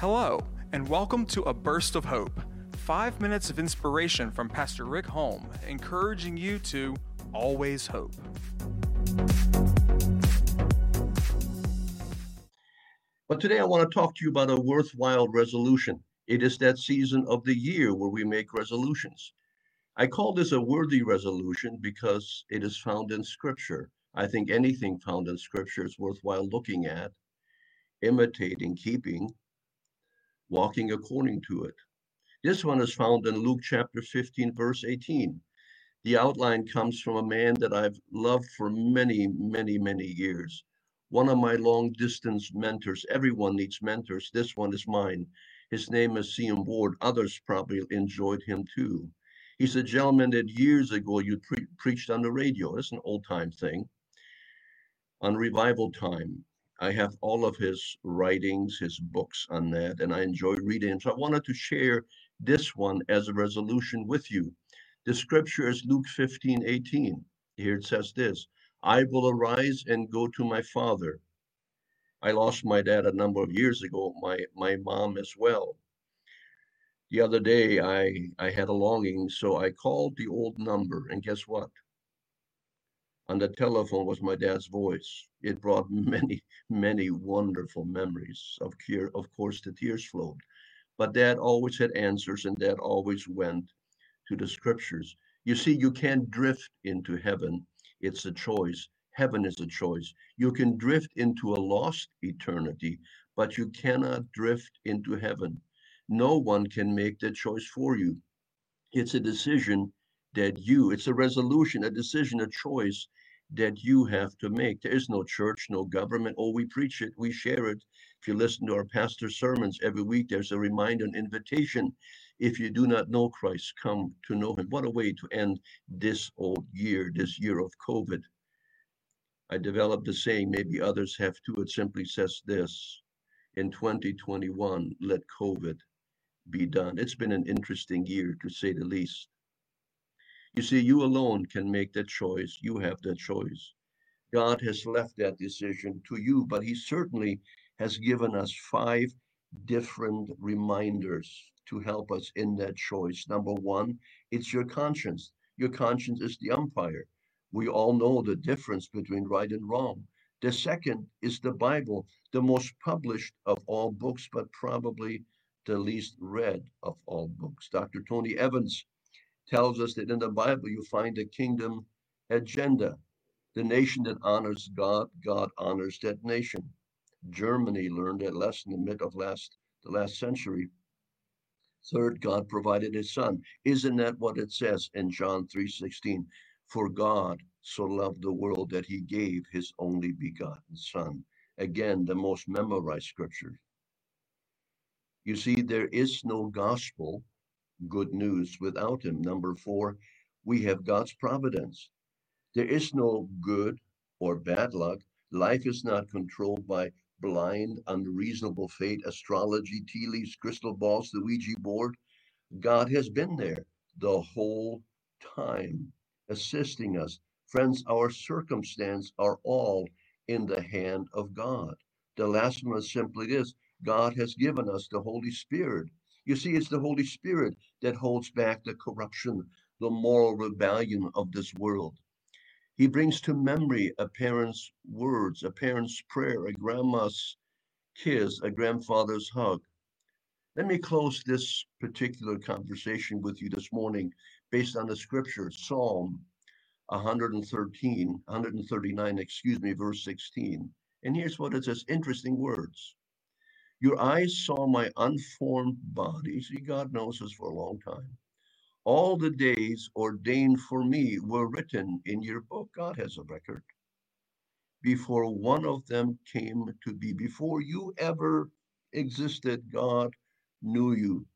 Hello, and welcome to A Burst of Hope. Five minutes of inspiration from Pastor Rick Holm, encouraging you to always hope. But today I want to talk to you about a worthwhile resolution. It is that season of the year where we make resolutions. I call this a worthy resolution because it is found in Scripture. I think anything found in Scripture is worthwhile looking at, imitating, keeping, walking according to it. This one is found in Luke chapter 15, verse 18. The outline comes from a man that I've loved for many, many, many years. One of my long distance mentors. Everyone needs mentors. This one is mine. His name is C.M. Ward. Others probably enjoyed him too. He's a gentleman that years ago you pre- preached on the radio. It's an old time thing. On revival time, I have all of his writings, his books on that, and I enjoy reading. So I wanted to share this one as a resolution with you. The scripture is Luke 15, 18. Here it says this I will arise and go to my father. I lost my dad a number of years ago, my, my mom as well. The other day I, I had a longing, so I called the old number, and guess what? On the telephone was my dad's voice. It brought many, many wonderful memories. Of, of course, the tears flowed. But dad always had answers, and dad always went to the scriptures. You see, you can't drift into heaven, it's a choice. Heaven is a choice. You can drift into a lost eternity, but you cannot drift into heaven. No one can make that choice for you. It's a decision that you, it's a resolution, a decision, a choice that you have to make. There is no church, no government. Oh, we preach it, we share it. If you listen to our pastor's sermons every week, there's a reminder, an invitation. If you do not know Christ, come to know him. What a way to end this old year, this year of COVID. I developed a saying, maybe others have too. It simply says this in 2021, let COVID be done. It's been an interesting year, to say the least. You see, you alone can make that choice. You have that choice. God has left that decision to you, but He certainly has given us five different reminders to help us in that choice. Number one, it's your conscience. Your conscience is the umpire. We all know the difference between right and wrong. The second is the Bible, the most published of all books, but probably the least read of all books. Dr. Tony Evans tells us that in the Bible you find a kingdom agenda. The nation that honors God, God honors that nation. Germany learned that lesson in the mid of last the last century. Third, God provided his son. Isn't that what it says in John 3:16? For God so loved the world that he gave his only begotten son. Again, the most memorized scripture. You see, there is no gospel good news without him. Number four, we have God's providence. There is no good or bad luck. Life is not controlled by blind, unreasonable fate, astrology, tea leaves, crystal balls, the Ouija board. God has been there the whole time, assisting us. Friends, our circumstance are all in the hand of God. The last one is simply this God has given us the Holy Spirit you see, it's the Holy Spirit that holds back the corruption, the moral rebellion of this world. He brings to memory a parent's words, a parent's prayer, a grandma's kiss, a grandfather's hug. Let me close this particular conversation with you this morning based on the scripture, Psalm 113, 139, excuse me, verse 16. And here's what it says interesting words. Your eyes saw my unformed body. See, God knows us for a long time. All the days ordained for me were written in your book. God has a record. Before one of them came to be, before you ever existed, God knew you.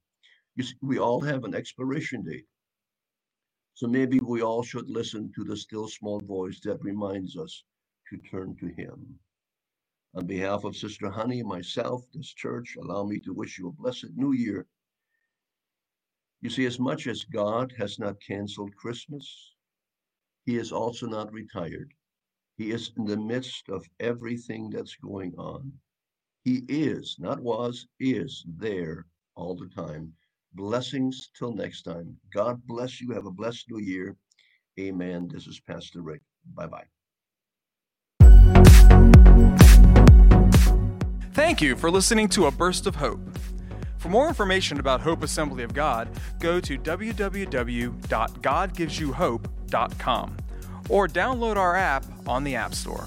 You see, we all have an expiration date. So maybe we all should listen to the still small voice that reminds us to turn to Him. On behalf of Sister Honey, myself, this church, allow me to wish you a blessed new year. You see, as much as God has not canceled Christmas, He is also not retired. He is in the midst of everything that's going on. He is, not was, is there all the time. Blessings till next time. God bless you. Have a blessed new year. Amen. This is Pastor Rick. Bye bye. Thank you for listening to A Burst of Hope. For more information about Hope Assembly of God, go to www.godgivesyouhope.com or download our app on the App Store.